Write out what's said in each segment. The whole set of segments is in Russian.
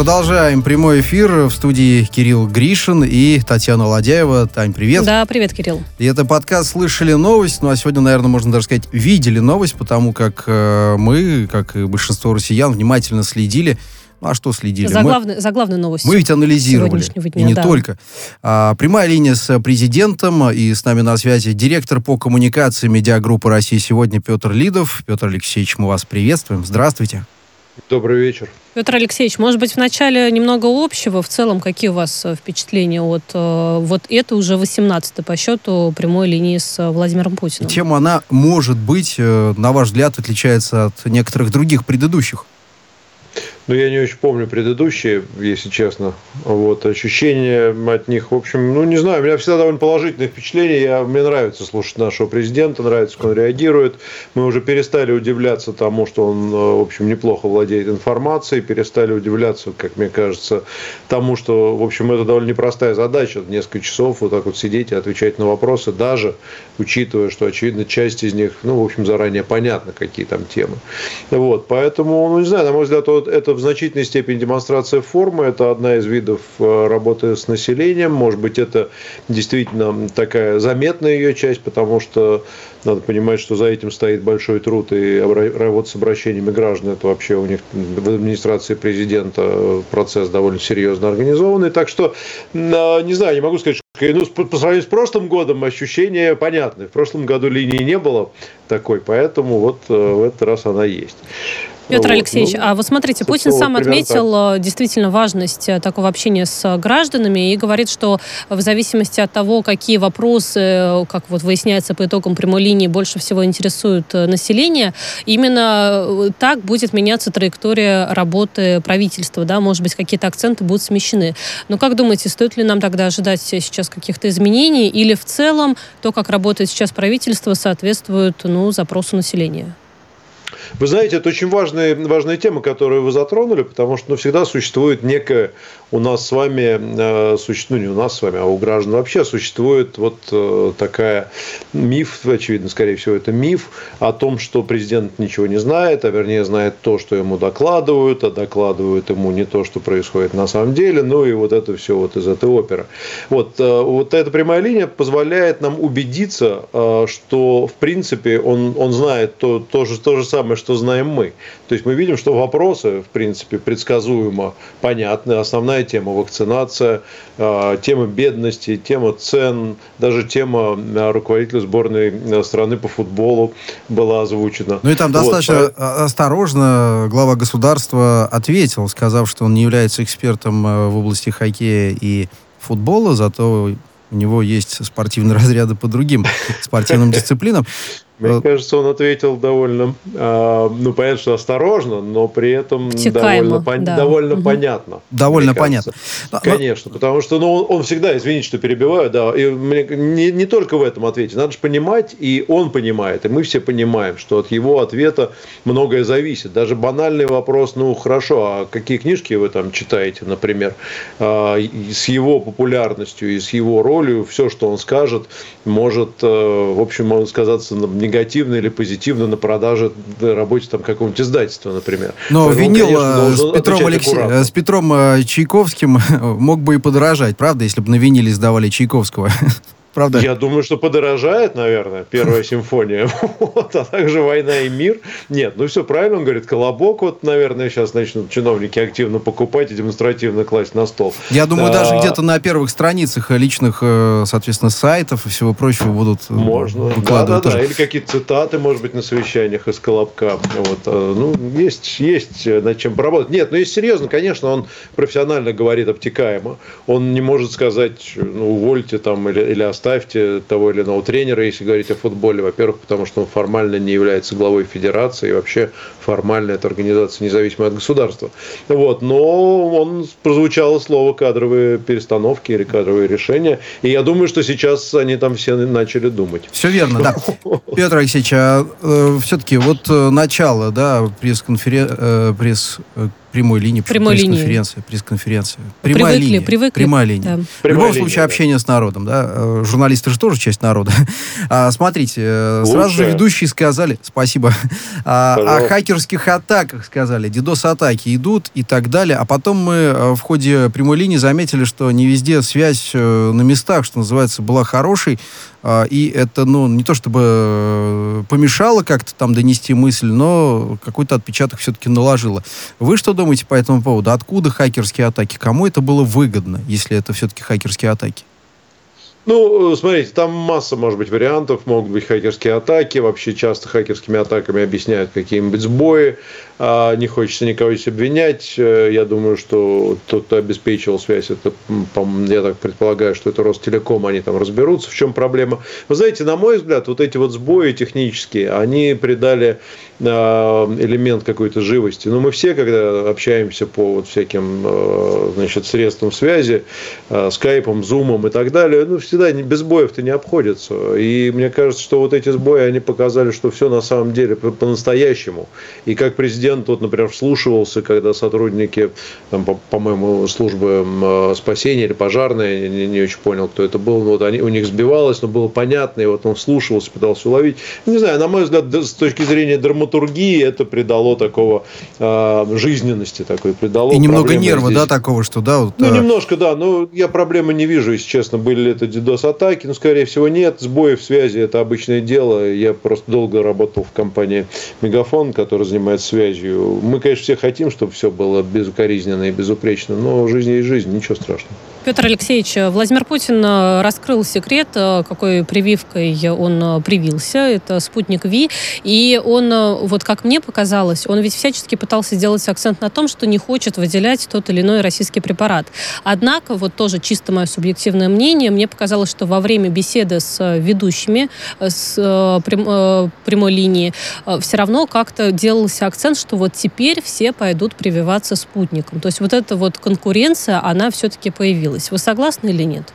продолжаем прямой эфир в студии Кирилл Гришин и Татьяна Ладяева. Тань, привет. Да, привет, Кирилл. И это подкаст «Слышали новость», ну а сегодня, наверное, можно даже сказать, видели новость, потому как э, мы, как и большинство россиян, внимательно следили ну, а что следили? За, мы, главной, за главной новостью. Мы ведь анализировали. Дня, и не да. только. А, прямая линия с президентом, и с нами на связи директор по коммуникации медиагруппы России сегодня Петр Лидов. Петр Алексеевич, мы вас приветствуем. Здравствуйте. Добрый вечер. Петр Алексеевич, может быть, вначале немного общего. В целом, какие у вас э, впечатления от э, вот это уже 18 по счету прямой линии с э, Владимиром Путиным? Чем она, может быть, на ваш взгляд, отличается от некоторых других предыдущих? Ну, я не очень помню предыдущие, если честно. Вот, ощущения от них, в общем, ну, не знаю, у меня всегда довольно положительное впечатление. Я, мне нравится слушать нашего президента, нравится, как он реагирует. Мы уже перестали удивляться тому, что он, в общем, неплохо владеет информацией, перестали удивляться, как мне кажется, тому, что, в общем, это довольно непростая задача, несколько часов вот так вот сидеть и отвечать на вопросы, даже учитывая, что, очевидно, часть из них, ну, в общем, заранее понятно, какие там темы. Вот, поэтому, ну, не знаю, на мой взгляд, вот это значительной степени демонстрация формы. Это одна из видов э, работы с населением. Может быть, это действительно такая заметная ее часть, потому что надо понимать, что за этим стоит большой труд, и работа с обращениями граждан, это вообще у них в администрации президента процесс довольно серьезно организованный. Так что, а, не знаю, не могу сказать, что ну, по сравнению с прошлым годом ощущения понятны. В прошлом году линии не было такой, поэтому вот э, в этот раз она есть. Петр вот. Алексеевич, ну, а вот смотрите, Путин сам отметил так. Э, действительно важность э, такого общения с гражданами и говорит, что в зависимости от того, какие вопросы, э, как вот выясняется по итогам прямой линии, больше всего интересуют население, именно так будет меняться траектория работы правительства, да, может быть, какие-то акценты будут смещены. Но как думаете, стоит ли нам тогда ожидать сейчас каких-то изменений или в целом то, как работает сейчас правительство, соответствует ну, запросу населения? Вы знаете, это очень важная, важная тема, которую вы затронули, потому что ну, всегда существует некая у нас с вами, э, ну не у нас с вами, а у граждан вообще существует вот э, такая миф, очевидно, скорее всего, это миф о том, что президент ничего не знает, а вернее знает то, что ему докладывают, а докладывают ему не то, что происходит на самом деле, ну и вот это все вот из этой оперы. Вот, э, вот эта прямая линия позволяет нам убедиться, что в принципе он, он знает то, то, же, то же самое, что знаем мы. То есть мы видим, что вопросы, в принципе, предсказуемо понятны. Основная тема вакцинация, а, тема бедности, тема цен, даже тема а, руководителя сборной а, страны по футболу была озвучена. Ну и там достаточно вот. осторожно глава государства ответил, сказав, что он не является экспертом в области хоккея и футбола, зато у него есть спортивные разряды по другим спортивным дисциплинам. Мне вот. кажется, он ответил довольно, э, ну, понятно, что осторожно, но при этом довольно, пон, да. довольно угу. понятно. Довольно понятно. Конечно, но... потому что ну, он, он всегда, извините, что перебиваю, да, и мне, не, не только в этом ответе. Надо же понимать, и он понимает, и мы все понимаем, что от его ответа многое зависит. Даже банальный вопрос, ну, хорошо, а какие книжки вы там читаете, например, э, с его популярностью и с его ролью, все, что он скажет, может, э, в общем, может сказаться на негативно или позитивно на продаже на работе там какого-нибудь издательства, например. Но Поэтому, винил конечно, с, Петром Алексей... с Петром э, Чайковским мог бы и подорожать, правда, если бы на виниле сдавали Чайковского? Правда? Я думаю, что подорожает, наверное, первая симфония. Вот, а также «Война и мир». Нет, ну все правильно, он говорит, «Колобок», вот, наверное, сейчас начнут чиновники активно покупать и демонстративно класть на стол. Я думаю, даже где-то на первых страницах личных, э, соответственно, сайтов и всего прочего будут э, Можно, да-да-да, или какие-то цитаты, может быть, на совещаниях из «Колобка». Вот, э, ну, есть, есть над чем поработать. Нет, ну, если серьезно, конечно, он профессионально говорит обтекаемо. Он не может сказать, ну, увольте там или, или оставьте того или иного тренера, если говорить о футболе. Во-первых, потому что он формально не является главой федерации, и вообще формально это организация независимая от государства. Вот. Но он прозвучало слово кадровые перестановки или кадровые решения. И я думаю, что сейчас они там все начали думать. Все верно, да. Петр Алексеевич, а э, все-таки вот э, начало, да, пресс-конференции, э, пресс прямой линии, прямой пресс-конференция, пресс-конференция. Прямая привыкли, линия. Привыкли. Прямая линия. Да. В любом случае, да. общение с народом, да. Э, журналисты же тоже часть народа. А, смотрите, э, Лучше. сразу же ведущие сказали, спасибо, а, о хакерских атаках сказали, дидос-атаки идут и так далее. А потом мы э, в ходе прямой линии заметили, что не везде связь на местах, что называется, была хорошей. А, и это, ну, не то чтобы э, помешало как-то там донести мысль, но какой-то отпечаток все-таки наложило. Вы что думаете по этому поводу? Откуда хакерские атаки? Кому это было выгодно, если это все-таки хакерские атаки? Ну, смотрите, там масса, может быть, вариантов. Могут быть хакерские атаки. Вообще часто хакерскими атаками объясняют какие-нибудь сбои. А, не хочется никого здесь обвинять. Э, я думаю, что тот, кто обеспечивал связь, это, я так предполагаю, что это Ростелеком, они там разберутся, в чем проблема. Вы знаете, на мой взгляд, вот эти вот сбои технические, они придали а, элемент какой-то живости. Но мы все, когда общаемся по вот всяким э, значит, средствам связи, скайпом, зумом и так далее, ну, всегда без сбоев-то не обходится. И мне кажется, что вот эти сбои, они показали, что все на самом деле по-настоящему. И как президент, вот, например, вслушивался, когда сотрудники, там, по-моему, службы э, спасения или пожарные, не, не очень понял, кто это был, вот они, у них сбивалось, но было понятно, и вот он вслушивался, пытался уловить. Не знаю, на мой взгляд, с точки зрения драматургии, это придало такого э, жизненности такой, придало. И немного нерва, здесь. да, такого, что, да? Вот, ну, а... немножко, да, но я проблемы не вижу, если честно, были ли это DDoS-атаки, ну, скорее всего, нет. Сбои в связи – это обычное дело. Я просто долго работал в компании Мегафон, которая занимается связью. Мы, конечно, все хотим, чтобы все было безукоризненно и безупречно, но жизнь есть жизнь, ничего страшного. Петр Алексеевич, Владимир Путин э, раскрыл секрет, э, какой прививкой он э, привился. Это спутник Ви. И он, вот как мне показалось, он ведь всячески пытался сделать акцент на том, что не хочет выделять тот или иной российский препарат. Однако, вот тоже чисто мое субъективное мнение, мне показалось, что во время беседы с ведущими с прямой линии все равно как-то делался акцент, что вот теперь все пойдут прививаться спутником. То есть вот эта вот конкуренция, она все-таки появилась. Вы согласны или нет?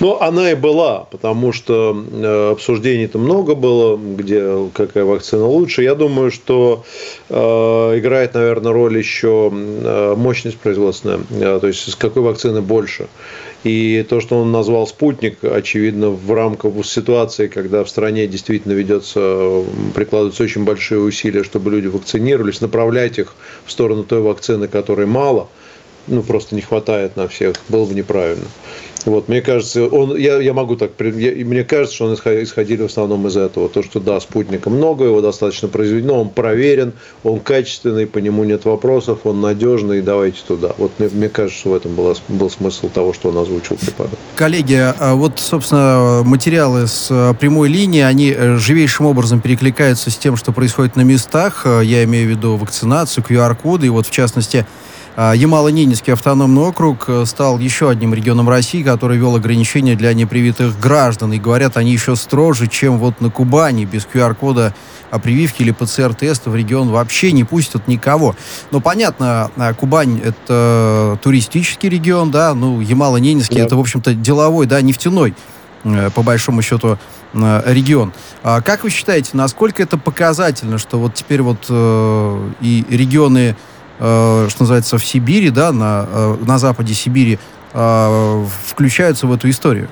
Ну, она и была, потому что э, обсуждений-то много было, где какая вакцина лучше. Я думаю, что э, играет, наверное, роль еще э, мощность производственная, то есть с какой вакцины больше. И то, что он назвал спутник, очевидно, в рамках ситуации, когда в стране действительно ведется, прикладываются очень большие усилия, чтобы люди вакцинировались, направлять их в сторону той вакцины, которой мало – ну, просто не хватает на всех, было бы неправильно. Вот, мне кажется, он, я, я могу так, я, мне кажется, что он исходили в основном из этого. То, что да, спутника много, его достаточно произведено, он проверен, он качественный, по нему нет вопросов, он надежный, давайте туда. Вот мне, мне кажется, что в этом был, был смысл того, что он озвучил препарат. Коллеги, а вот, собственно, материалы с э, прямой линии, они э, живейшим образом перекликаются с тем, что происходит на местах. Э, я имею в виду вакцинацию, QR-коды, и вот, в частности, Ямало-Ненецкий автономный округ э, стал еще одним регионом России, который вел ограничения для непривитых граждан. И говорят, они еще строже, чем вот на Кубани. Без QR-кода о прививке или ПЦР-теста в регион вообще не пустят никого. Но понятно, а, Кубань — это туристический регион, да, ну, Ямало-Ненецкий да. — это, в общем-то, деловой, да, нефтяной э, по большому счету, э, регион. А как вы считаете, насколько это показательно, что вот теперь вот э, и регионы э, что называется, в Сибири, да, на, э, на западе Сибири, э, включаются в эту историю?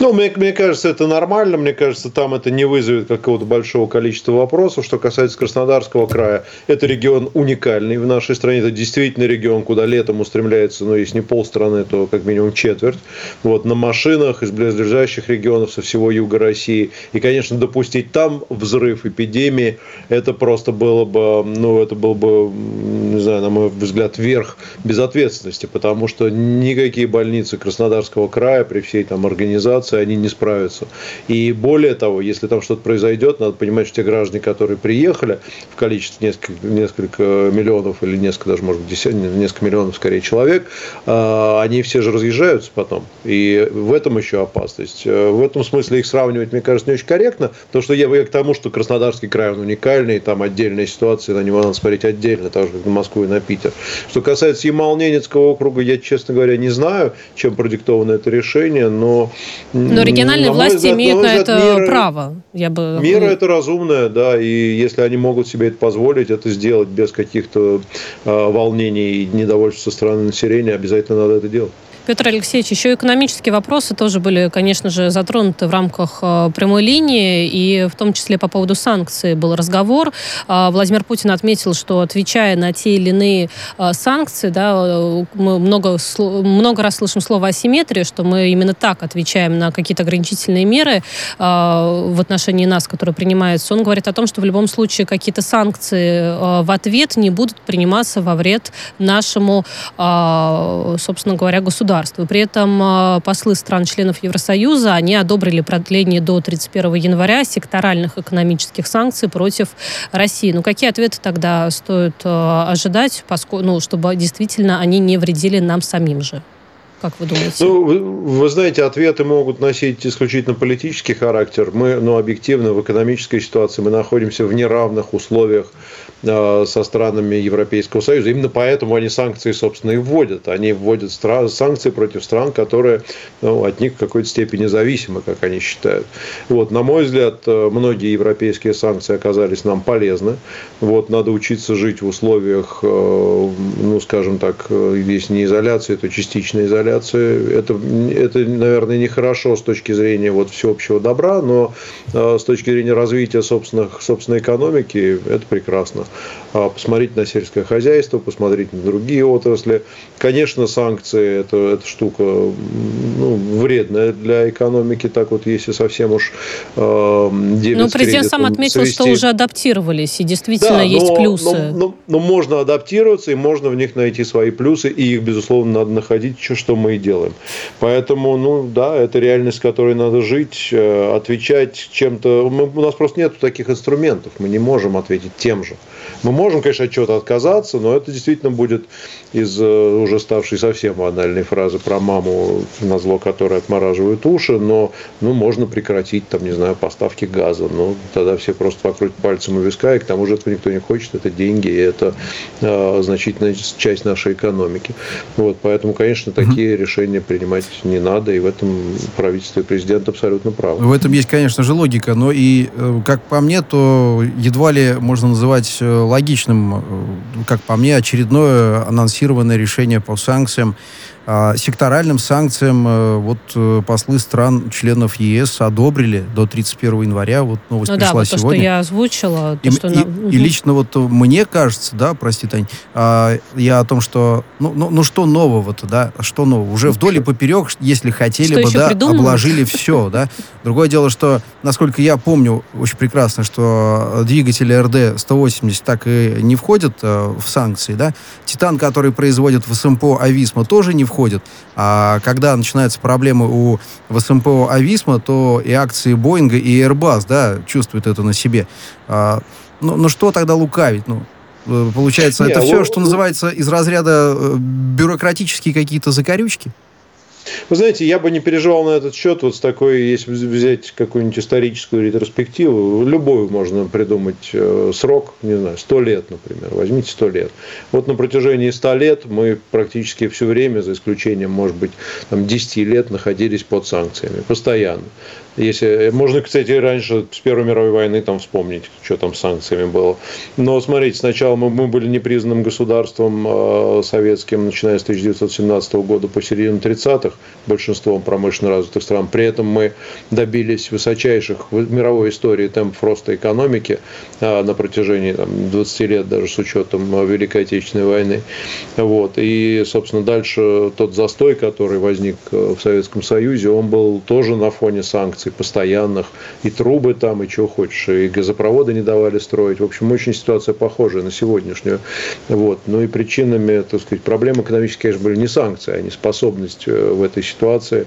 Ну, мне, мне кажется, это нормально. Мне кажется, там это не вызовет какого-то большого количества вопросов. Что касается Краснодарского края, это регион уникальный в нашей стране. Это действительно регион, куда летом устремляется, ну, если не полстраны, то как минимум четверть. Вот, на машинах из близлежащих регионов со всего юга России. И, конечно, допустить там взрыв эпидемии, это просто было бы, ну, это был бы, не знаю, на мой взгляд, верх безответственности. Потому что никакие больницы Краснодарского края при всей там организации организации, они не справятся. И более того, если там что-то произойдет, надо понимать, что те граждане, которые приехали в количестве несколько, несколько миллионов или несколько, даже, может быть, десят, несколько миллионов, скорее, человек, а, они все же разъезжаются потом. И в этом еще опасность. Э, в этом смысле их сравнивать, мне кажется, не очень корректно, потому что я, я к тому, что Краснодарский край, он уникальный, там отдельная ситуация, на него надо смотреть отдельно, так же, как на Москву и на Питер. Что касается Ямал-Ненецкого округа, я, честно говоря, не знаю, чем продиктовано это решение, но Но региональные на власти взгляд, имеют на, на это мера, право. Я бы... Мера это разумная, да, и если они могут себе это позволить, это сделать без каких-то э, волнений и недовольства со стороны населения, обязательно надо это делать. Петр Алексеевич, еще экономические вопросы тоже были, конечно же, затронуты в рамках э, прямой линии, и в том числе по поводу санкций был разговор. Э, Владимир Путин отметил, что отвечая на те или иные э, санкции, да, мы много, много раз слышим слово асимметрия, что мы именно так отвечаем на какие-то ограничительные меры в отношении нас, которые принимаются. Он говорит о том, что в любом случае какие-то санкции в ответ не будут приниматься во вред нашему, собственно говоря, государству государству. При этом а, послы стран-членов Евросоюза, они одобрили продление до 31 января секторальных экономических санкций против России. Ну, какие ответы тогда стоит а, ожидать, поскольку, ну, чтобы действительно они не вредили нам самим же? Как вы думаете? Ну, вы, вы знаете, ответы могут носить исключительно политический характер. Мы, ну, объективно, в экономической ситуации мы находимся в неравных условиях Э, со странами Европейского Союза. Именно поэтому они санкции, собственно, и вводят. Они вводят санкции против стран, которые ну, от них в какой-то степени зависимы, как они считают. Вот, на мой взгляд, э, многие европейские санкции оказались нам полезны. Вот, надо учиться жить в условиях, э, ну, скажем так, если не изоляции, то частичной изоляции. Это, это наверное, нехорошо с точки зрения вот, всеобщего добра, но с точки зрения развития собственных, собственной экономики это прекрасно. А, посмотреть на сельское хозяйство, посмотреть на другие отрасли. Конечно, санкции это, это штука ну, вредная для экономики, так вот, если совсем уж э, Ну, президент сам отметил, свести. что уже адаптировались, и действительно да, есть но, плюсы. Но, но, но можно адаптироваться, и можно в них найти свои плюсы, и их, безусловно, надо находить, что мы и делаем. Поэтому, ну, да, это реальность, с которой надо жить, э, отвечать чем-то. У нас просто нет таких инструментов, мы не можем ответить тем же. Мы можем, конечно, от чего-то отказаться, но это действительно будет из э, уже ставшей совсем банальной фразы про маму, на зло которой отмораживают уши, но ну, можно прекратить, там, не знаю, поставки газа. Ну, тогда все просто покрутят пальцем у виска, и к тому же этого никто не хочет. Это деньги, и это э, значительная часть нашей экономики. Вот, поэтому, конечно, такие mm-hmm. решения принимать не надо, и в этом правительство и президент абсолютно правы. В этом есть, конечно же, логика, но и, э, как по мне, то едва ли можно называть э, логичным, э, как по мне, очередное анонсированное решение по санкциям а, секторальным санкциям э, вот э, послы стран, членов ЕС одобрили до 31 января. Вот новость ну, пришла да, вот сегодня. то, что я озвучила. То, и, что... и, и лично вот мне кажется, да, прости, Тань, а, я о том, что, ну, ну, ну что нового-то, да, что нового? Уже вдоль и поперек, если хотели что бы, да, придумано? обложили все, да. Другое дело, что, насколько я помню очень прекрасно, что двигатели РД-180 так и не входят э, в санкции, да. Титан, который производит в СМПО Ависма, тоже не входит. А когда начинаются проблемы у ВСМПО Ависма, то и акции Боинга, и Airbus, да, чувствуют это на себе. А, ну, ну что тогда лукавить? Ну, э, получается, Не, это все, что называется, из разряда э, бюрократические какие-то закорючки? Вы знаете, я бы не переживал на этот счет, вот с такой, если взять какую-нибудь историческую ретроспективу, любую можно придумать э, срок, не знаю, сто лет, например, возьмите сто лет. Вот на протяжении ста лет мы практически все время, за исключением, может быть, там, 10 лет, находились под санкциями, постоянно. Если, можно, кстати, раньше с Первой мировой войны там вспомнить, что там с санкциями было. Но смотрите, сначала мы, мы были непризнанным государством э, советским, начиная с 1917 года по середину 30-х, большинством промышленно развитых стран. При этом мы добились высочайших в мировой истории темпов роста экономики э, на протяжении там, 20 лет, даже с учетом Великой Отечественной войны. Вот. И, собственно, дальше тот застой, который возник в Советском Союзе, он был тоже на фоне санкций санкций постоянных, и трубы там, и чего хочешь, и газопроводы не давали строить. В общем, очень ситуация похожая на сегодняшнюю. Вот. Ну и причинами, так сказать, проблем экономические, конечно, были не санкции, а неспособность э, в этой ситуации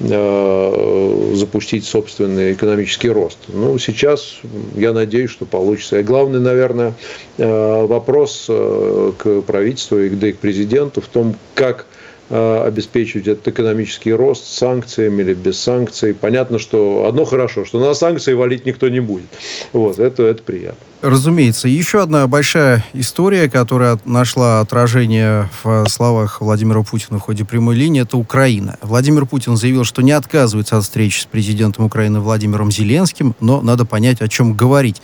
э, запустить собственный экономический рост. Ну, сейчас я надеюсь, что получится. И главный, наверное, э, вопрос к правительству и к президенту в том, как обеспечивать этот экономический рост санкциями или без санкций. Понятно, что одно хорошо, что на санкции валить никто не будет. Вот, это, это приятно. Разумеется. Еще одна большая история, которая нашла отражение в словах Владимира Путина в ходе прямой линии, это Украина. Владимир Путин заявил, что не отказывается от встречи с президентом Украины Владимиром Зеленским, но надо понять, о чем говорить.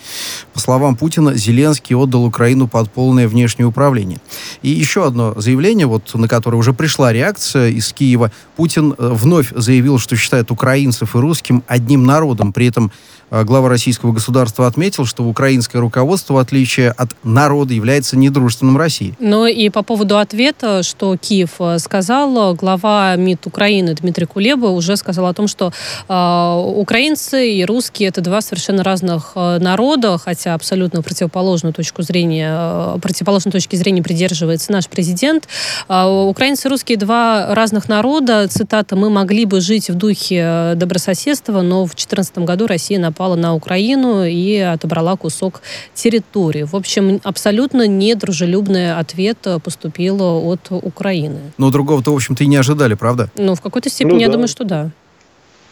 По словам Путина, Зеленский отдал Украину под полное внешнее управление. И еще одно заявление, вот, на которое уже пришла реакция из Киева. Путин э, вновь заявил, что считает украинцев и русским одним народом. При этом а, глава российского государства отметил, что украинское руководство, в отличие от народа, является недружественным России. Ну и по поводу ответа, что Киев э, сказал, глава МИД Украины Дмитрий Кулеба уже сказал о том, что э, украинцы и русские это два совершенно разных э, народа, хотя абсолютно противоположную точку зрения, э, противоположной точки зрения придерживается наш президент. Э, украинцы и русские два разных народа. Цитата: "Мы могли бы жить в духе добрососедства, но в 2014 году Россия напала на Украину и отобрала кусок территории. В общем, абсолютно недружелюбный ответ поступил от Украины. Но другого-то, в общем-то, и не ожидали, правда? Ну, в какой-то степени, ну, я думаю, что да.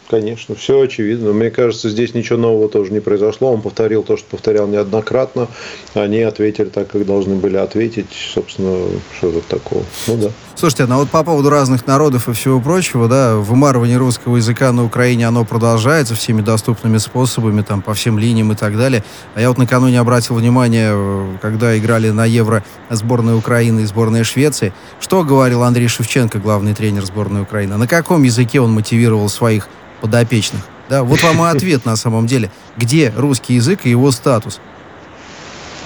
Конечно, все очевидно. Мне кажется, здесь ничего нового тоже не произошло. Он повторил то, что повторял неоднократно. Они ответили так, как должны были ответить. Собственно, что тут такого? Ну да. Слушайте, ну вот по поводу разных народов и всего прочего, да, вымарывание русского языка на Украине, оно продолжается всеми доступными способами, там, по всем линиям и так далее. А я вот накануне обратил внимание, э, когда играли на Евро сборная Украины и сборная Швеции, что говорил Андрей Шевченко, главный тренер сборной Украины? На каком языке он мотивировал своих подопечных. Да, вот вам и ответ на самом деле. Где русский язык и его статус?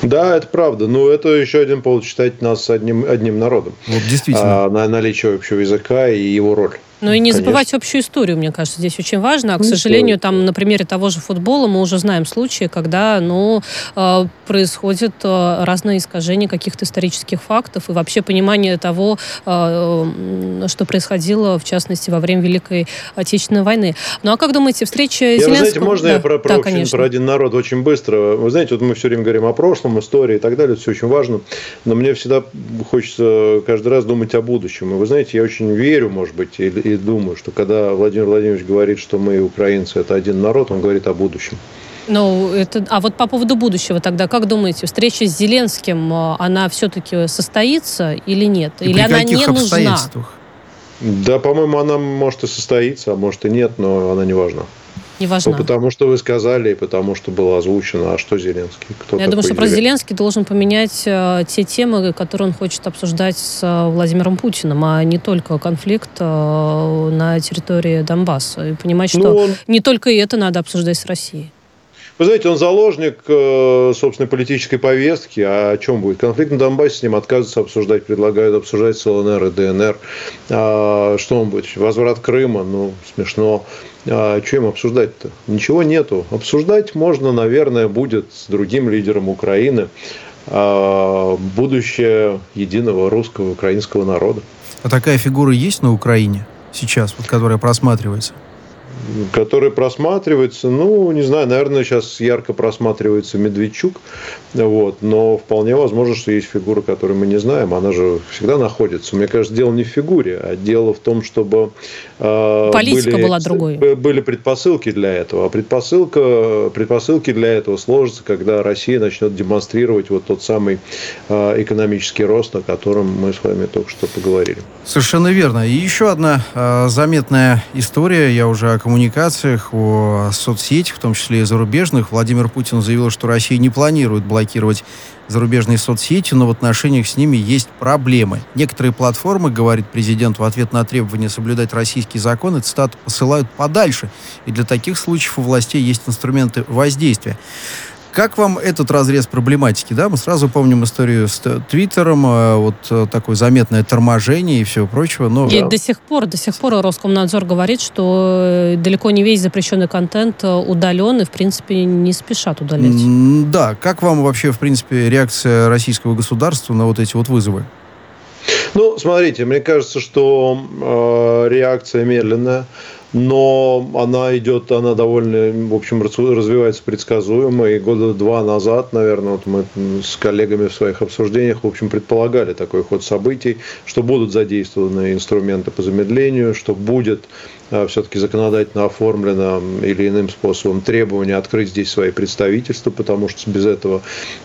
Да, это правда. Но это еще один повод считать нас одним, одним народом. Вот действительно. А, на наличие общего языка и его роль. Ну и не Конечно. забывать общую историю, мне кажется, здесь очень важно. А, к ну, сожалению, там на примере того же футбола мы уже знаем случаи, когда ну, э, происходят э, разные искажения каких-то исторических фактов и вообще понимание того, э, что происходило, в частности, во время Великой Отечественной войны. Ну а как думаете, встреча я, Зеленского... Вы знаете, можно да, я про, про, да, очень, про один народ очень быстро? Вы знаете, вот мы все время говорим о прошлом, истории и так далее, это все очень важно, но мне всегда хочется каждый раз думать о будущем. И вы знаете, я очень верю, может быть, или и думаю, что когда Владимир Владимирович говорит, что мы, украинцы, это один народ, он говорит о будущем. Ну, это, а вот по поводу будущего тогда, как думаете, встреча с Зеленским, э, она все-таки состоится или нет? И или она не нужна? Да, по-моему, она может и состоится, а может и нет, но она не важна не важна. Ну, потому что вы сказали, и потому что было озвучено. А что Зеленский? Кто Я думаю, что про Зеленский должен поменять э, те темы, которые он хочет обсуждать с э, Владимиром Путиным, а не только конфликт э, на территории Донбасса. И понимать, что ну, он... не только это надо обсуждать с Россией. Вы знаете, он заложник э, собственной политической повестки. А о чем будет? Конфликт на Донбассе с ним отказываются обсуждать, предлагают обсуждать с ЛНР и ДНР. А, что он будет? Возврат Крыма? Ну, смешно. А что им обсуждать-то? Ничего нету. Обсуждать можно, наверное, будет с другим лидером Украины а, будущее единого русского украинского народа. А такая фигура есть на Украине сейчас, вот, которая просматривается? Который просматривается, ну, не знаю, наверное, сейчас ярко просматривается Медведчук, вот, но вполне возможно, что есть фигура, которую мы не знаем, она же всегда находится. Мне кажется, дело не в фигуре, а дело в том, чтобы Политика были, была другой. были предпосылки для этого. А предпосылка, предпосылки для этого сложатся, когда Россия начнет демонстрировать вот тот самый э, экономический рост, о котором мы с вами только что поговорили. Совершенно верно. И еще одна э, заметная история, я уже о коммуникациях, о соцсетях, в том числе и зарубежных. Владимир Путин заявил, что Россия не планирует блокировать зарубежные соцсети, но в отношениях с ними есть проблемы. Некоторые платформы, говорит президент в ответ на требование соблюдать российские законы, цитату, посылают подальше. И для таких случаев у властей есть инструменты воздействия. Как вам этот разрез проблематики? Да, мы сразу помним историю с Твиттером, э, вот э, такое заметное торможение и всего прочего. Но... И до сих пор, до сих пор Роскомнадзор говорит, что э, далеко не весь запрещенный контент удален и, в принципе, не спешат удалять. Да, как вам вообще, в принципе, реакция российского государства на вот эти вот вызовы? Ну, смотрите, мне кажется, что э, реакция медленная. Но она идет, она довольно, в общем, развивается предсказуемо. И года два назад, наверное, вот мы с коллегами в своих обсуждениях, в общем, предполагали такой ход событий, что будут задействованы инструменты по замедлению, что будет все-таки законодательно оформлено или иным способом требование открыть здесь свои представительства, потому что без этого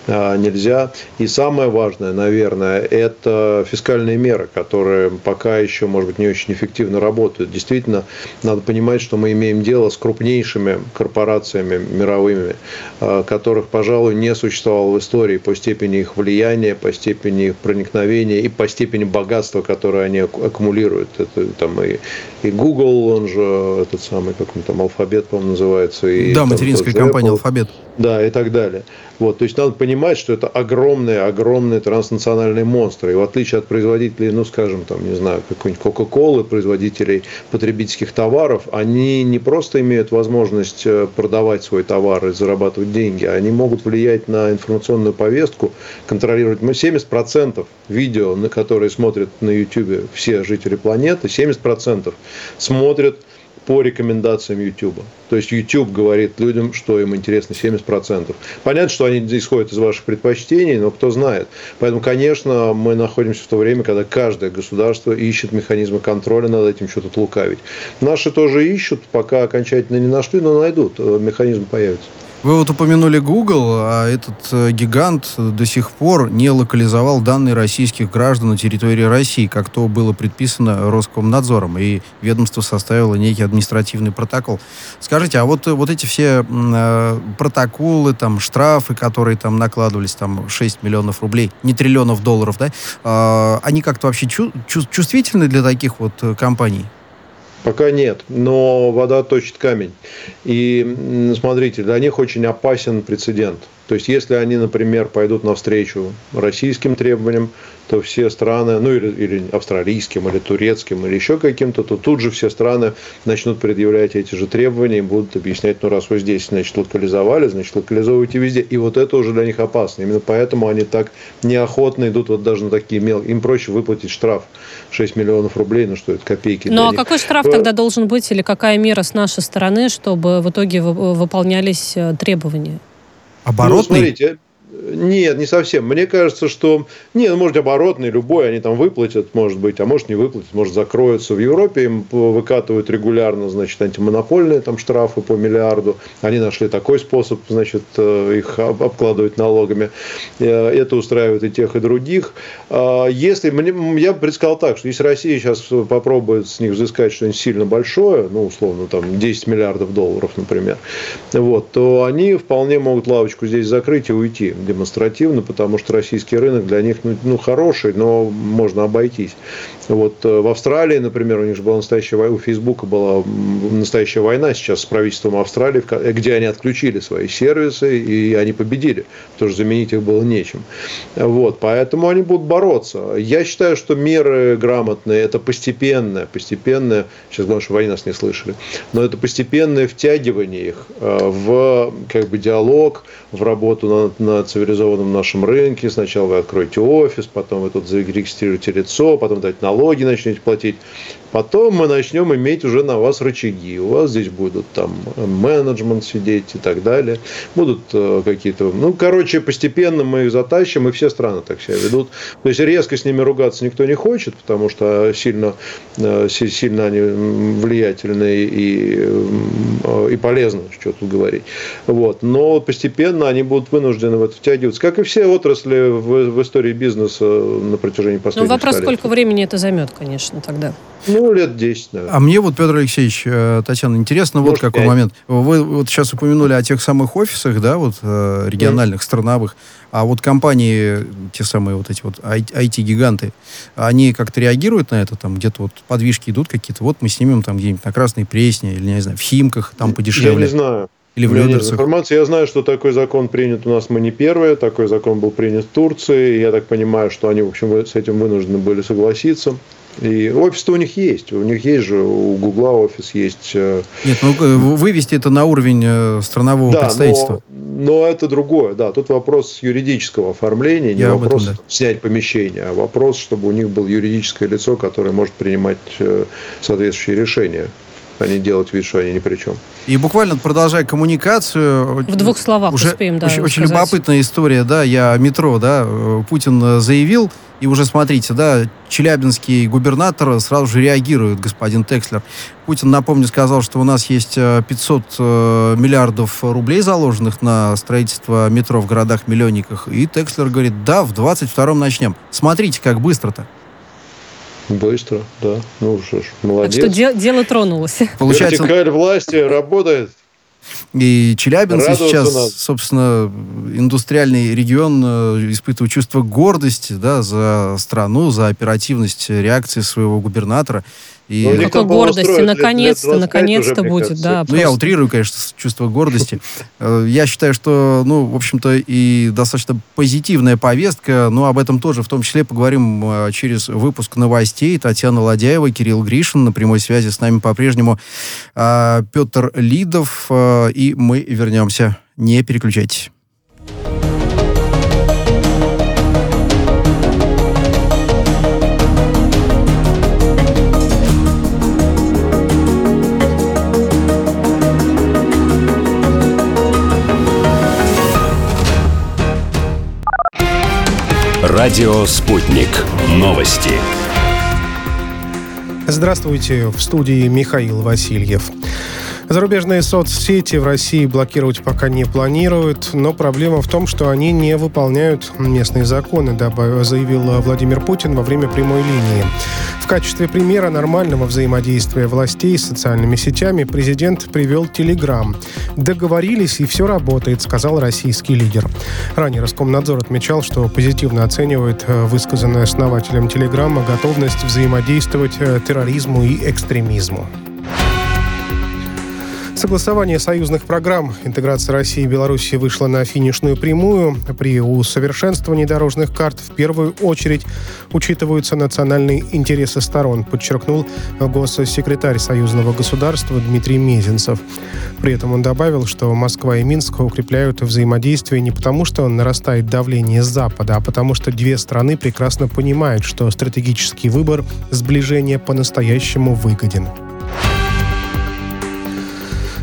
а, нельзя. И самое важное, наверное, это фискальные меры, которые пока еще, может быть, не очень эффективно работают. Действительно, надо понимать, что мы имеем дело с крупнейшими корпорациями мировыми, а, которых, пожалуй, не существовало в истории по степени их влияния, по степени их проникновения и по степени богатства, которое они аккумулируют. Это там и, и Google, он же этот самый, как он там, алфабет, по-моему, называется. И, да, там, материнская компания алфабет. Да, и так далее. Вот, то есть надо понимать, что это огромные, огромные транснациональные монстры. И в отличие от производителей, ну, скажем, там, не знаю, какой-нибудь Кока-Колы, производителей потребительских товаров, они не просто имеют возможность э, продавать свой товар и зарабатывать деньги, они могут влиять на информационную повестку, контролировать. Мы 70% видео, на которые смотрят на YouTube все жители планеты, 70% смотрят по рекомендациям YouTube. То есть YouTube говорит людям, что им интересно 70%. Понятно, что они исходят из ваших предпочтений, но кто знает. Поэтому, конечно, мы находимся в то время, когда каждое государство ищет механизмы контроля над этим, что тут лукавить. Наши тоже ищут, пока окончательно не нашли, но найдут, механизм появится. Вы вот упомянули Google, а этот э, гигант до сих пор не локализовал данные российских граждан на территории России, как то было предписано Роскомнадзором, и ведомство составило некий административный протокол. Скажите, а вот, вот эти все э, протоколы, там, штрафы, которые там накладывались, там, 6 миллионов рублей, не триллионов долларов, да, э, они как-то вообще чу- чувствительны для таких вот э, компаний? Пока нет, но вода точит камень. И смотрите, для них очень опасен прецедент. То есть, если они, например, пойдут навстречу российским требованиям, то все страны, ну или, или австралийским, или турецким, или еще каким-то, то тут же все страны начнут предъявлять эти же требования и будут объяснять, ну раз вы здесь, значит, локализовали, значит, локализовывайте везде. И вот это уже для них опасно. Именно поэтому они так неохотно идут вот даже на такие мелкие. Им проще выплатить штраф 6 миллионов рублей, ну что это, копейки. Ну а них. какой штраф тогда должен быть или какая мера с нашей стороны, чтобы в итоге выполнялись э, требования? Оборотный? Ну, смотрите, нет, не совсем. Мне кажется, что... Нет, ну, может, оборотный, любой, они там выплатят, может быть, а может, не выплатят, может, закроются. В Европе им выкатывают регулярно, значит, антимонопольные там штрафы по миллиарду. Они нашли такой способ, значит, э, их обкладывать налогами. Э, это устраивает и тех, и других. А если... Мне, я бы предсказал так, что если Россия сейчас попробует с них взыскать что-нибудь сильно большое, ну, условно, там, 10 миллиардов долларов, например, вот, то они вполне могут лавочку здесь закрыть и уйти демонстративно, потому что российский рынок для них ну, ну хороший, но можно обойтись. Вот э, в Австралии, например, у них же была настоящая война, у Фейсбука была настоящая война сейчас с правительством Австралии, где они отключили свои сервисы, и они победили, потому что заменить их было нечем. Вот, поэтому они будут бороться. Я считаю, что меры грамотные, это постепенное, постепенное, сейчас главное, что они нас не слышали, но это постепенное втягивание их э, в как бы диалог, в работу на, на цивилизованном нашем рынке. Сначала вы откроете офис, потом вы тут зарегистрируете лицо, потом дать налоги начнете платить. Потом мы начнем иметь уже на вас рычаги. У вас здесь будут там менеджмент сидеть и так далее. Будут э, какие-то... Ну, короче, постепенно мы их затащим, и все страны так себя ведут. То есть резко с ними ругаться никто не хочет, потому что сильно, э, сильно они влиятельны и, э, и полезны, что тут говорить. Вот. Но постепенно они будут вынуждены в это втягиваться, как и все отрасли в, в истории бизнеса на протяжении ну, последних Ну, вопрос, сколько времени это займет, конечно, тогда. Ну, лет 10, наверное. А мне вот, Петр Алексеевич, э, Татьяна, интересно Может, вот какой 5. момент. Вы вот сейчас упомянули о тех самых офисах, да, вот э, региональных, mm. страновых. А вот компании, те самые вот эти вот IT-гиганты, они как-то реагируют на это? Там где-то вот подвижки идут какие-то? Вот мы снимем там где-нибудь на Красной Пресне или, не знаю, в Химках, там подешевле. Я не знаю. Или в Людерцах? информации. Я знаю, что такой закон принят у нас, мы не первые. Такой закон был принят в Турции. Я так понимаю, что они, в общем, с этим вынуждены были согласиться. И офис-то у них есть. У них есть же, у Гугла офис есть. Э, Нет, ну э, вывести это на уровень э, странового да, представительства. Но, но это другое, да. Тут вопрос юридического оформления, не Я вопрос этом, да. снять помещение, а вопрос, чтобы у них было юридическое лицо, которое может принимать соответствующие решения. А не делать вид, что они ни при чем. И буквально продолжая коммуникацию... В двух словах уже успеем, да, Очень, очень любопытная история, да, я метро, да, Путин заявил, и уже смотрите, да, челябинский губернатор сразу же реагирует, господин Текслер. Путин, напомню, сказал, что у нас есть 500 э, э, миллиардов рублей заложенных на строительство метро в городах-миллионниках. И Текслер говорит, да, в 22-м начнем. Смотрите, как быстро-то. Быстро, да. Ну что ж, молодец. Так что де- дело тронулось. Получается... Вертикаль власти работает. И Челябинск сейчас, надо. собственно, индустриальный регион э, испытывает чувство гордости да, за страну, за оперативность реакции своего губернатора. И... Ну, Какой гордости, наконец-то, наконец-то будет, кажется. да. Ну, я утрирую, конечно, чувство гордости. Э, я считаю, что, ну, в общем-то, и достаточно позитивная повестка, но об этом тоже в том числе поговорим э, через выпуск новостей. Татьяна Ладяева, Кирилл Гришин на прямой связи с нами по-прежнему а, Петр Лидов, э, и мы вернемся. Не переключайтесь. Радио «Спутник». Новости. Здравствуйте. В студии Михаил Васильев. Зарубежные соцсети в России блокировать пока не планируют, но проблема в том, что они не выполняют местные законы, заявил Владимир Путин во время прямой линии. В качестве примера нормального взаимодействия властей с социальными сетями президент привел Телеграм. «Договорились, и все работает», — сказал российский лидер. Ранее Роскомнадзор отмечал, что позитивно оценивает э, высказанную основателем Телеграма готовность взаимодействовать э, терроризму и экстремизму. Согласование союзных программ интеграции России и Беларуси вышло на финишную прямую. При усовершенствовании дорожных карт в первую очередь учитываются национальные интересы сторон, подчеркнул госсекретарь союзного государства Дмитрий Мезенцев. При этом он добавил, что Москва и Минск укрепляют взаимодействие не потому, что нарастает давление с Запада, а потому что две страны прекрасно понимают, что стратегический выбор сближения по-настоящему выгоден.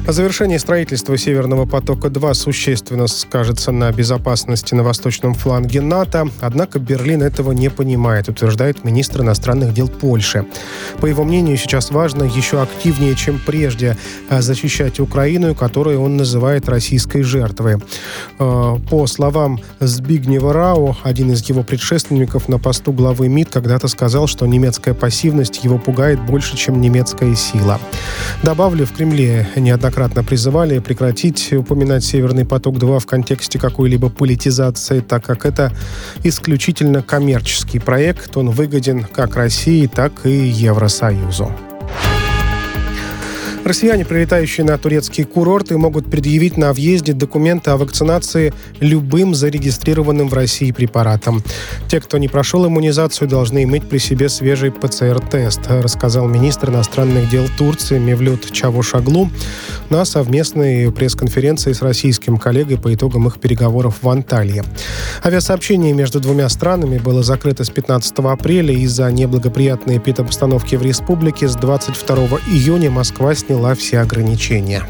О завершении строительства «Северного потока-2» существенно скажется на безопасности на восточном фланге НАТО, однако Берлин этого не понимает, утверждает министр иностранных дел Польши. По его мнению, сейчас важно еще активнее, чем прежде, а, защищать Украину, которую он называет российской жертвой. А, по словам Збигнева Рау, один из его предшественников на посту главы МИД когда-то сказал, что немецкая пассивность его пугает больше, чем немецкая сила. Добавлю, в Кремле неоднократно неоднократно призывали прекратить упоминать «Северный поток-2» в контексте какой-либо политизации, так как это исключительно коммерческий проект. Он выгоден как России, так и Евросоюзу. Россияне, прилетающие на турецкие курорты, могут предъявить на въезде документы о вакцинации любым зарегистрированным в России препаратом. Те, кто не прошел иммунизацию, должны иметь при себе свежий ПЦР-тест, рассказал министр иностранных дел Турции Мевлют Чавушаглу на совместной пресс-конференции с российским коллегой по итогам их переговоров в Анталии. Авиасообщение между двумя странами было закрыто с 15 апреля из-за неблагоприятной эпидобстановки в республике. С 22 июня Москва с сняла все ограничения.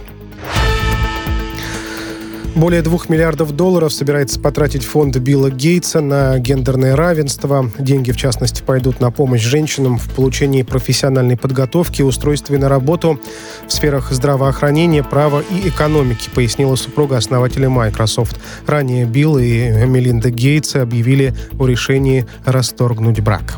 Более двух миллиардов долларов собирается потратить фонд Билла Гейтса на гендерное равенство. Деньги, в частности, пойдут на помощь женщинам в получении профессиональной подготовки и устройстве на работу в сферах здравоохранения, права и экономики, пояснила супруга основателя Microsoft. Ранее Билл и Мелинда Гейтс объявили о решении расторгнуть брак.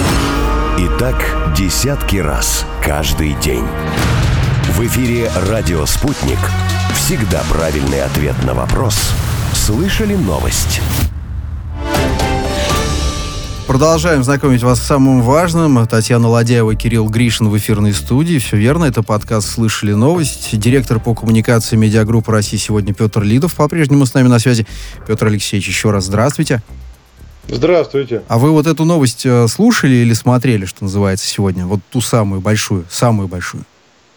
Так десятки раз каждый день. В эфире «Радио Спутник». Всегда правильный ответ на вопрос. Слышали новость? Продолжаем знакомить вас с самым важным. Татьяна Ладяева Кирилл Гришин в эфирной студии. Все верно, это подкаст «Слышали новость». Директор по коммуникации медиагруппы России сегодня Петр Лидов по-прежнему с нами на связи. Петр Алексеевич, еще раз здравствуйте. Здравствуйте. А вы вот эту новость э, слушали или смотрели, что называется, сегодня? Вот ту самую большую, самую большую.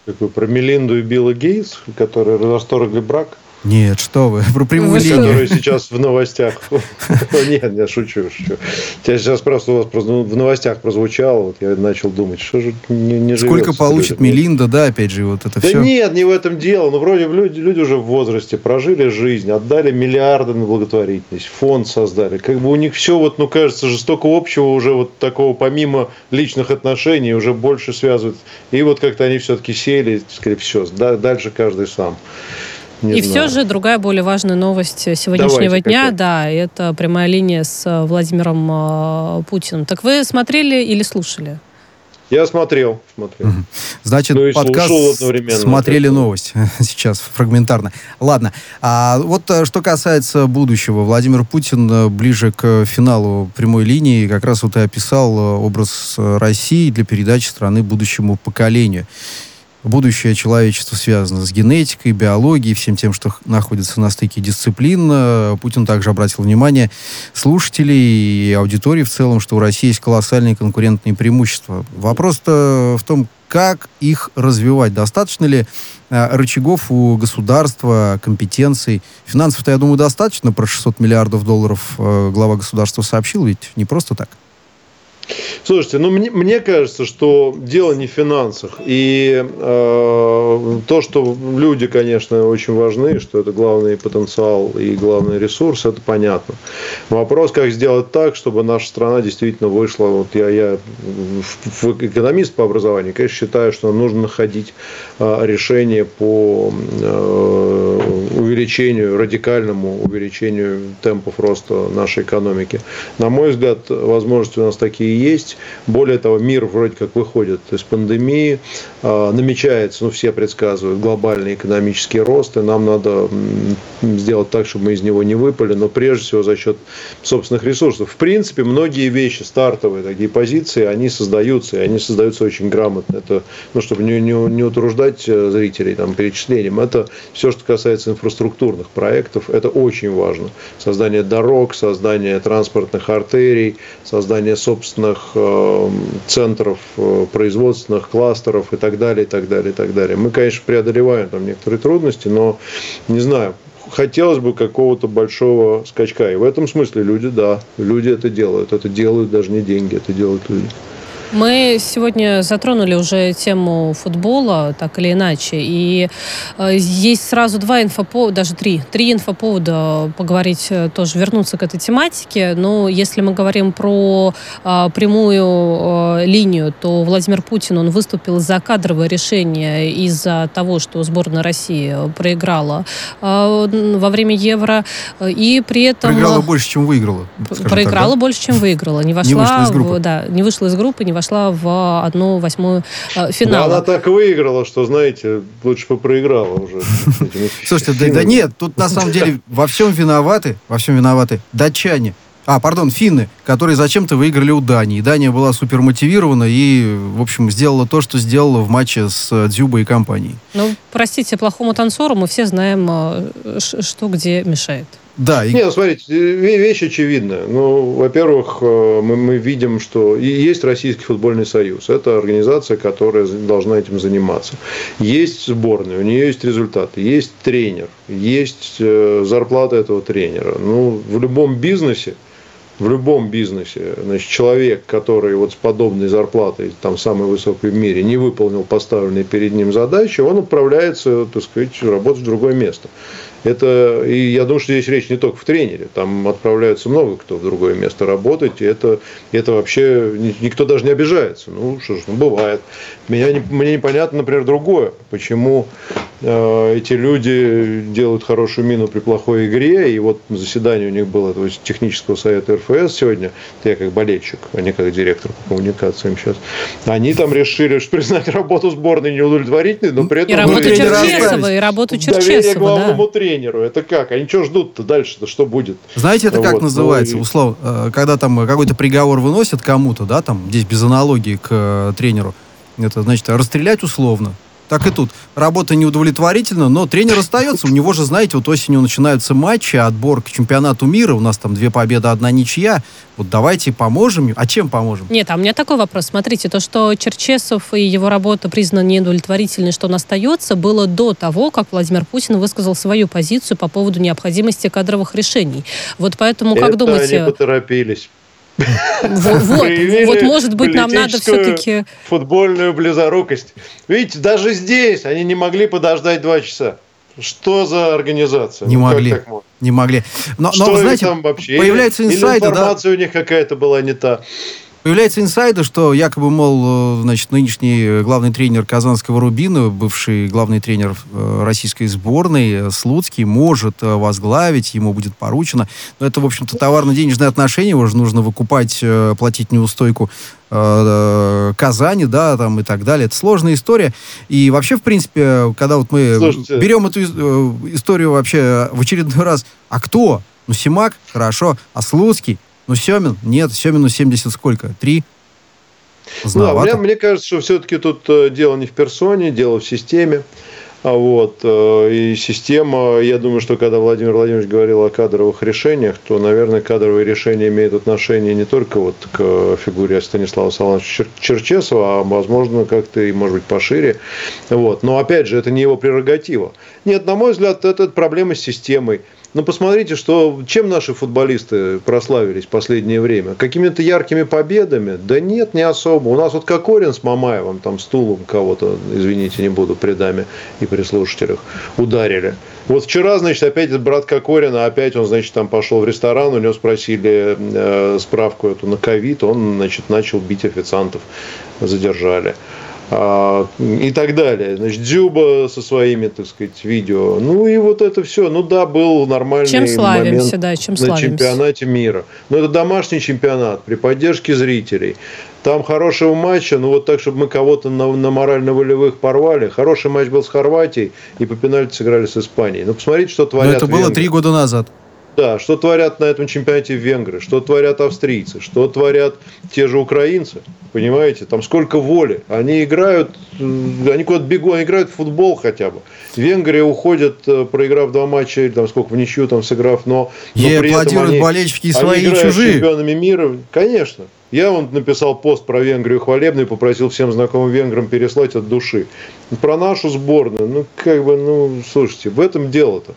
Какую, про Мелинду и Билла Гейтс, которые расторгли брак? Нет, что вы, про прямую линию. Которые сейчас в новостях. Нет, я шучу, шучу. Я сейчас просто у вас в новостях прозвучало, вот я начал думать, что же не, Сколько получит Мелинда, да, опять же, вот это все? Да нет, не в этом дело. Ну, вроде люди, люди уже в возрасте, прожили жизнь, отдали миллиарды на благотворительность, фонд создали. Как бы у них все, вот, ну, кажется, жестоко общего уже вот такого, помимо личных отношений, уже больше связывают. И вот как-то они все-таки сели, сказали, все, дальше каждый сам. Не и знаю. все же другая более важная новость сегодняшнего Давайте, дня, какая? да, это прямая линия с э, Владимиром э, Путиным. Так вы смотрели или слушали? Я смотрел, смотрел. Значит, ну, подкаст смотрели новость сейчас фрагментарно. Ладно, а вот э, что касается будущего, Владимир Путин ближе к финалу прямой линии как раз вот и описал образ России для передачи страны будущему поколению будущее человечества связано с генетикой, биологией, всем тем, что находится на стыке дисциплин. Путин также обратил внимание слушателей и аудитории в целом, что у России есть колоссальные конкурентные преимущества. Вопрос-то в том, как их развивать? Достаточно ли э, рычагов у государства, компетенций? Финансов-то, я думаю, достаточно. Про 600 миллиардов долларов э, глава государства сообщил, ведь не просто так. Слушайте, ну мне, мне кажется, что дело не в финансах. И э, то, что люди, конечно, очень важны, что это главный потенциал и главный ресурс, это понятно. Вопрос, как сделать так, чтобы наша страна действительно вышла. Вот я, я экономист по образованию, конечно, считаю, что нужно находить э, решение по э, увеличению, радикальному увеличению темпов роста нашей экономики. На мой взгляд, возможности у нас такие есть. Более того, мир вроде как выходит из пандемии, намечается, ну все предсказывают, глобальный экономический рост, и нам надо сделать так, чтобы мы из него не выпали, но прежде всего за счет собственных ресурсов. В принципе, многие вещи, стартовые такие позиции, они создаются, и они создаются очень грамотно. Это, ну, чтобы не, не, не утруждать э, зрителей там, перечислением, это все, что касается инфраструктурных проектов, это очень важно. Создание дорог, создание транспортных артерий, создание собственных э, центров э, производственных кластеров и так далее, и так далее, и так далее. Мы, конечно, преодолеваем там некоторые трудности, но не знаю, хотелось бы какого-то большого скачка. И в этом смысле люди, да, люди это делают. Это делают даже не деньги, это делают люди. Мы сегодня затронули уже тему футбола, так или иначе, и э, есть сразу два инфоповода, даже три, три инфоповода поговорить, э, тоже вернуться к этой тематике. Но если мы говорим про э, прямую э, линию, то Владимир Путин, он выступил за кадровое решение из-за того, что сборная России проиграла э, во время Евро, и при этом... Проиграла больше, чем выиграла. Проиграла так, да? больше, чем выиграла. Не вошла, не вышла из группы. Да, не вышла из группы, не вошла в одну восьмую э, финала. Да, она так выиграла, что, знаете, лучше бы проиграла уже. Слушайте, да, да нет, тут на самом деле во всем виноваты, во всем виноваты датчане. А, пардон, финны, которые зачем-то выиграли у Дании. Дания была супер мотивирована и, в общем, сделала то, что сделала в матче с э, Дзюбой и компанией. Ну, простите, плохому танцору мы все знаем, э, что где мешает. Да. И... Нет, смотрите, вещь очевидная. Ну, во-первых, э, мы, мы видим, что есть Российский футбольный союз. Это организация, которая должна этим заниматься. Есть сборная, у нее есть результаты, есть тренер, есть э, зарплата этого тренера. Ну, в любом бизнесе, в любом бизнесе, значит, человек, который вот с подобной зарплатой, там самой высокой в мире, не выполнил поставленные перед ним задачи, он отправляется, так сказать, работать в другое место. Это, и я думаю, что здесь речь не только в тренере, там отправляются много кто в другое место работать, и это, это вообще никто даже не обижается. Ну, что ж, ну, бывает. Меня, не, мне непонятно, например, другое, почему э, эти люди делают хорошую мину при плохой игре, и вот заседание у них было то есть, технического совета РФС сегодня, это я как болельщик, а не как директор по коммуникациям сейчас, они там решили что признать работу сборной неудовлетворительной, но при этом... И работу Черчесова, и работу Черчесова, главному да. тренеру тренеру. Это как? Они что ждут-то дальше-то? Что будет? Знаете, это вот. как называется? Ну, условно, э, когда там какой-то приговор выносят кому-то, да, там, здесь без аналогии к э, тренеру, это значит расстрелять условно. Так и тут. Работа неудовлетворительна, но тренер остается. У него же, знаете, вот осенью начинаются матчи, отбор к чемпионату мира. У нас там две победы, одна ничья. Вот давайте поможем. А чем поможем? Нет, а у меня такой вопрос. Смотрите, то, что Черчесов и его работа признаны неудовлетворительной, что он остается, было до того, как Владимир Путин высказал свою позицию по поводу необходимости кадровых решений. Вот поэтому, как Это думаете... они поторопились. Вот, вот, может быть, нам надо все-таки... Футбольную близорукость. Видите, даже здесь они не могли подождать два часа. Что за организация? Не ну, могли. Не могли. Но, Что но знаете, там вообще? Появляется инсайд, информация да? у них какая-то была не та. Появляется инсайды, что якобы, мол, э, значит, нынешний главный тренер Казанского Рубина, бывший главный тренер э, российской сборной, э, Слуцкий, может возглавить, ему будет поручено. Но это, в общем-то, товарно-денежные отношения, уже нужно выкупать, платить неустойку Казани, да, там и так далее. Это сложная история. И вообще, в принципе, когда вот мы Слушайте. берем эту историю вообще в очередной раз, а кто? Ну, Симак, хорошо, а Слуцкий? Ну, Семин? Нет, Семину 70 сколько? Три? Ну, мне, мне кажется, что все-таки тут э, дело не в персоне, дело в системе. А вот, э, и система, я думаю, что когда Владимир Владимирович говорил о кадровых решениях, то, наверное, кадровые решения имеют отношение не только вот к фигуре Станислава Салановича Черчесова, а, возможно, как-то и, может быть, пошире. Вот. Но, опять же, это не его прерогатива. Нет, на мой взгляд, это проблема с системой. Ну, посмотрите, что, чем наши футболисты прославились в последнее время. Какими-то яркими победами? Да нет, не особо. У нас вот Кокорин с Мамаевым, там, стулом кого-то, извините, не буду, при даме и при слушателях, ударили. Вот вчера, значит, опять брат Кокорина, опять он, значит, там пошел в ресторан, у него спросили э, справку эту на ковид, он, значит, начал бить официантов, задержали. А, и так далее. Значит, Дзюба со своими, так сказать, видео. Ну и вот это все. Ну да, был нормальный чем славимся, момент да, чем на славимся. чемпионате мира. Но это домашний чемпионат при поддержке зрителей. Там хорошего матча, ну вот так, чтобы мы кого-то на, на морально-волевых порвали. Хороший матч был с Хорватией, и по пенальти сыграли с Испанией. Ну посмотрите, что творят Но это было три года назад. Да, что творят на этом чемпионате венгры, что творят австрийцы, что творят те же украинцы. Понимаете, там сколько воли. Они играют, э, они куда-то бегут, они играют в футбол хотя бы. Венгрия уходят, э, проиграв два матча, или там сколько в ничью там сыграв, но, но при этом они, болельщики свои они играют чужие. чемпионами мира. Конечно. Я вот написал пост про Венгрию хвалебный, попросил всем знакомым венграм переслать от души. Про нашу сборную, ну, как бы, ну, слушайте, в этом дело-то.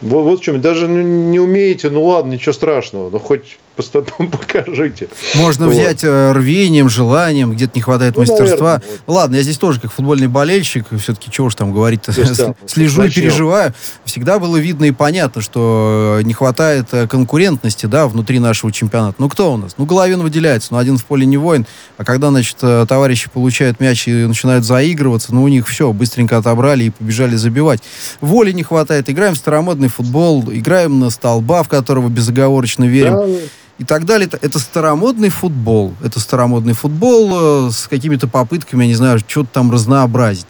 Вот, вот в чем. Даже не умеете, ну ладно, ничего страшного, но хоть покажите. Можно вот. взять э, рвением, желанием, где-то не хватает ну, мастерства. Наверное, вот. Ладно, я здесь тоже как футбольный болельщик, все-таки чего уж там говорить-то, слежу и переживаю. Всегда было видно и понятно, что не хватает э, конкурентности, да, внутри нашего чемпионата. Ну, кто у нас? Ну, Головин выделяется, но один в поле не воин. А когда, значит, э, товарищи получают мяч и начинают заигрываться, ну, у них все, быстренько отобрали и побежали забивать. Воли не хватает. Играем в старомодный футбол, играем на столба, в которого безоговорочно верим. Да, и так далее. Это, старомодный футбол. Это старомодный футбол э, с какими-то попытками, я не знаю, что-то там разнообразить.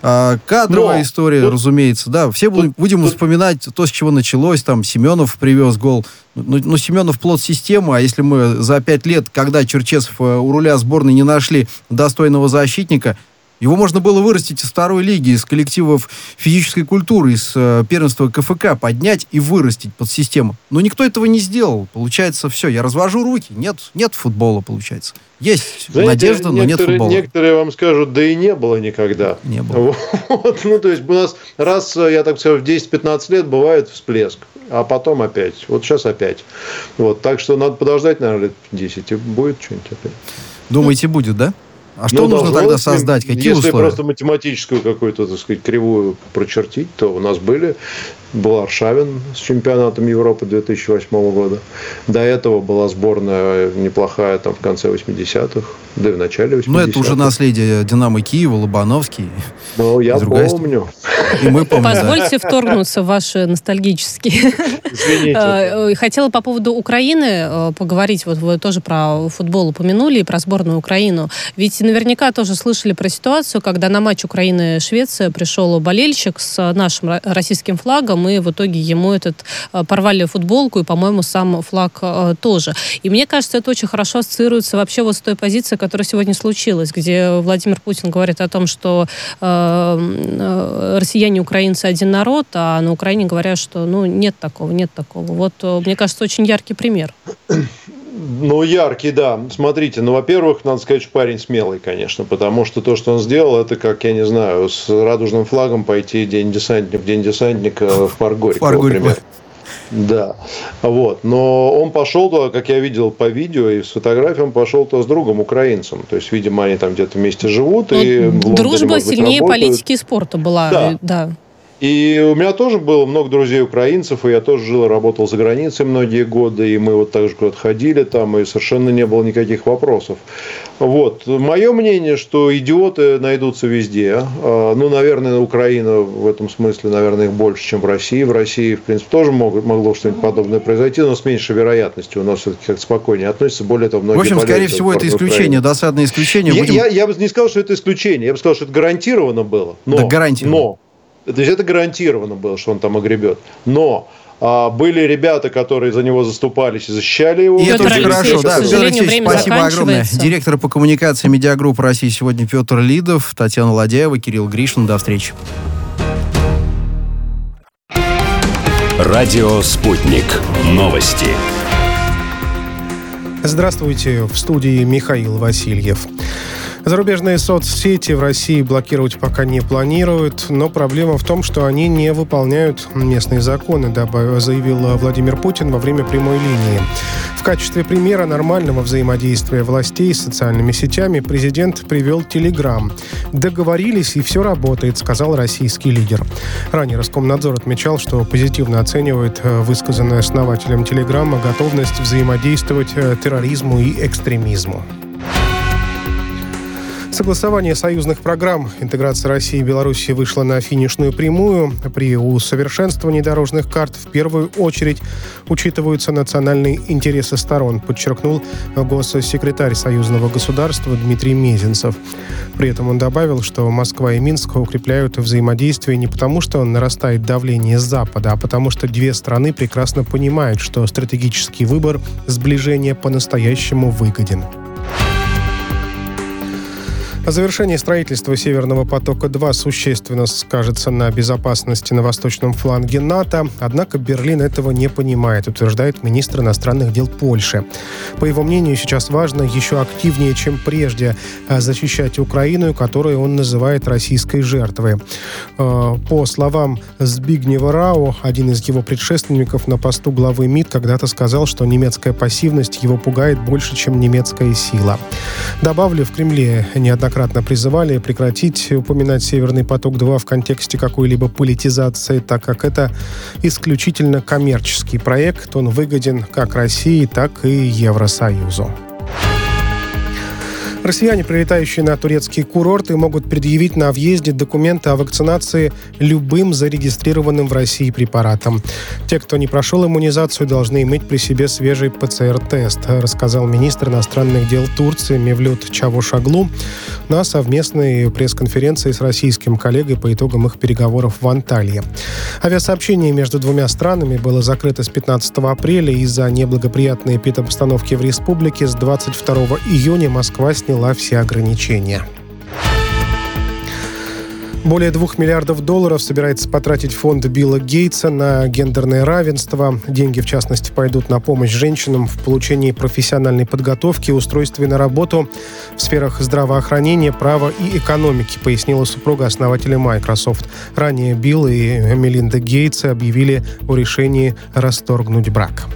А, кадровая Но, история, тут, разумеется, да. Все тут, будем тут, вспоминать то, с чего началось. Там Семенов привез гол. Ну, ну, Семенов плод системы, а если мы за пять лет, когда Черчесов э, у руля сборной не нашли достойного защитника, его можно было вырастить из второй лиги, из коллективов физической культуры, из э, первенства КФК, поднять и вырастить под систему. Но никто этого не сделал. Получается, все, я развожу руки. Нет, нет футбола, получается. Есть Знаете, надежда, но нет футбола. Некоторые вам скажут, да и не было никогда. Не было. Вот, ну, то есть у нас раз, я так скажу, в 10-15 лет бывает всплеск, а потом опять. Вот сейчас опять. Вот, так что надо подождать, наверное, лет 10, и будет что-нибудь опять. Думаете, будет, да? А что ну, нужно тогда создать? Какие если условия? просто математическую какую-то, так сказать, кривую прочертить, то у нас были был Аршавин с чемпионатом Европы 2008 года. До этого была сборная неплохая там в конце 80-х, да и в начале 80-х. Ну, это уже наследие Динамо Киева, Лобановский. Ну, я помню. И мы помним. Позвольте вторгнуться в ваши ностальгические. Извините. Хотела по поводу Украины поговорить. Вот вы тоже про футбол упомянули и про сборную Украину. Ведь наверняка тоже слышали про ситуацию, когда на матч Украины-Швеция пришел болельщик с нашим российским флагом, и в итоге ему этот порвали футболку, и, по-моему, сам флаг тоже. И мне кажется, это очень хорошо ассоциируется вообще вот с той позицией, которая сегодня случилась, где Владимир Путин говорит о том, что э, э, россияне и украинцы один народ, а на Украине говорят, что ну нет такого, нет такого. Вот, э, мне кажется, очень яркий пример. Ну, яркий, да. Смотрите, ну, во-первых, надо сказать, что парень смелый, конечно, потому что то, что он сделал, это как, я не знаю, с радужным флагом пойти день десантник, день десантника в парк Горького, например. Да, вот. Но он пошел туда, как я видел по видео и с фотографией, он пошел туда с другом украинцем. То есть, видимо, они там где-то вместе живут. Ну, и дружба Лондоне, сильнее быть, политики и спорта была. Да. да. И у меня тоже было много друзей украинцев, и я тоже жил и работал за границей многие годы, и мы вот так же куда-то ходили там, и совершенно не было никаких вопросов. Вот. Мое мнение, что идиоты найдутся везде. А, ну, наверное, Украина в этом смысле, наверное, их больше, чем в России. В России, в принципе, тоже могло что-нибудь подобное произойти, но с меньшей вероятностью. У нас все-таки как спокойнее относится. Более того, многие В общем, скорее всего, это исключение, досадное исключение. Я, Будем... я, я бы не сказал, что это исключение. Я бы сказал, что это гарантированно было. Но, да, гарантированно. Но то есть это гарантированно было, что он там огребет. Но а, были ребята, которые за него заступались и защищали его. И это очень хорошо, да. Петр Алексеевич, спасибо огромное. Директор по коммуникации медиагруппы России сегодня Петр Лидов, Татьяна Ладяева, Кирилл Гришин. До встречи. Радио «Спутник». Новости. Здравствуйте. В студии Михаил Васильев. Зарубежные соцсети в России блокировать пока не планируют, но проблема в том, что они не выполняют местные законы, заявил Владимир Путин во время прямой линии. В качестве примера нормального взаимодействия властей с социальными сетями президент привел Телеграм. «Договорились, и все работает», — сказал российский лидер. Ранее Роскомнадзор отмечал, что позитивно оценивает э, высказанную основателем Телеграма готовность взаимодействовать э, терроризму и экстремизму. Согласование союзных программ интеграции России и Беларуси вышло на финишную прямую. При усовершенствовании дорожных карт в первую очередь учитываются национальные интересы сторон, подчеркнул госсекретарь союзного государства Дмитрий Мезенцев. При этом он добавил, что Москва и Минск укрепляют взаимодействие не потому, что нарастает давление с Запада, а потому что две страны прекрасно понимают, что стратегический выбор сближения по-настоящему выгоден. О завершении строительства «Северного потока-2» существенно скажется на безопасности на восточном фланге НАТО, однако Берлин этого не понимает, утверждает министр иностранных дел Польши. По его мнению, сейчас важно еще активнее, чем прежде, а, защищать Украину, которую он называет российской жертвой. А, по словам Збигнева Рау, один из его предшественников на посту главы МИД когда-то сказал, что немецкая пассивность его пугает больше, чем немецкая сила. Добавлю, в Кремле неоднократно неоднократно призывали прекратить упоминать «Северный поток-2» в контексте какой-либо политизации, так как это исключительно коммерческий проект. Он выгоден как России, так и Евросоюзу. Россияне, прилетающие на турецкие курорты, могут предъявить на въезде документы о вакцинации любым зарегистрированным в России препаратом. Те, кто не прошел иммунизацию, должны иметь при себе свежий ПЦР-тест, рассказал министр иностранных дел Турции Мевлют Чавушаглу на совместной пресс-конференции с российским коллегой по итогам их переговоров в Анталии. Авиасообщение между двумя странами было закрыто с 15 апреля из-за неблагоприятной эпидобстановки в республике. С 22 июня Москва с сняла все ограничения. Более двух миллиардов долларов собирается потратить фонд Билла Гейтса на гендерное равенство. Деньги, в частности, пойдут на помощь женщинам в получении профессиональной подготовки устройстве на работу в сферах здравоохранения, права и экономики, пояснила супруга основателя Microsoft. Ранее Билл и Мелинда Гейтс объявили о решении расторгнуть брак.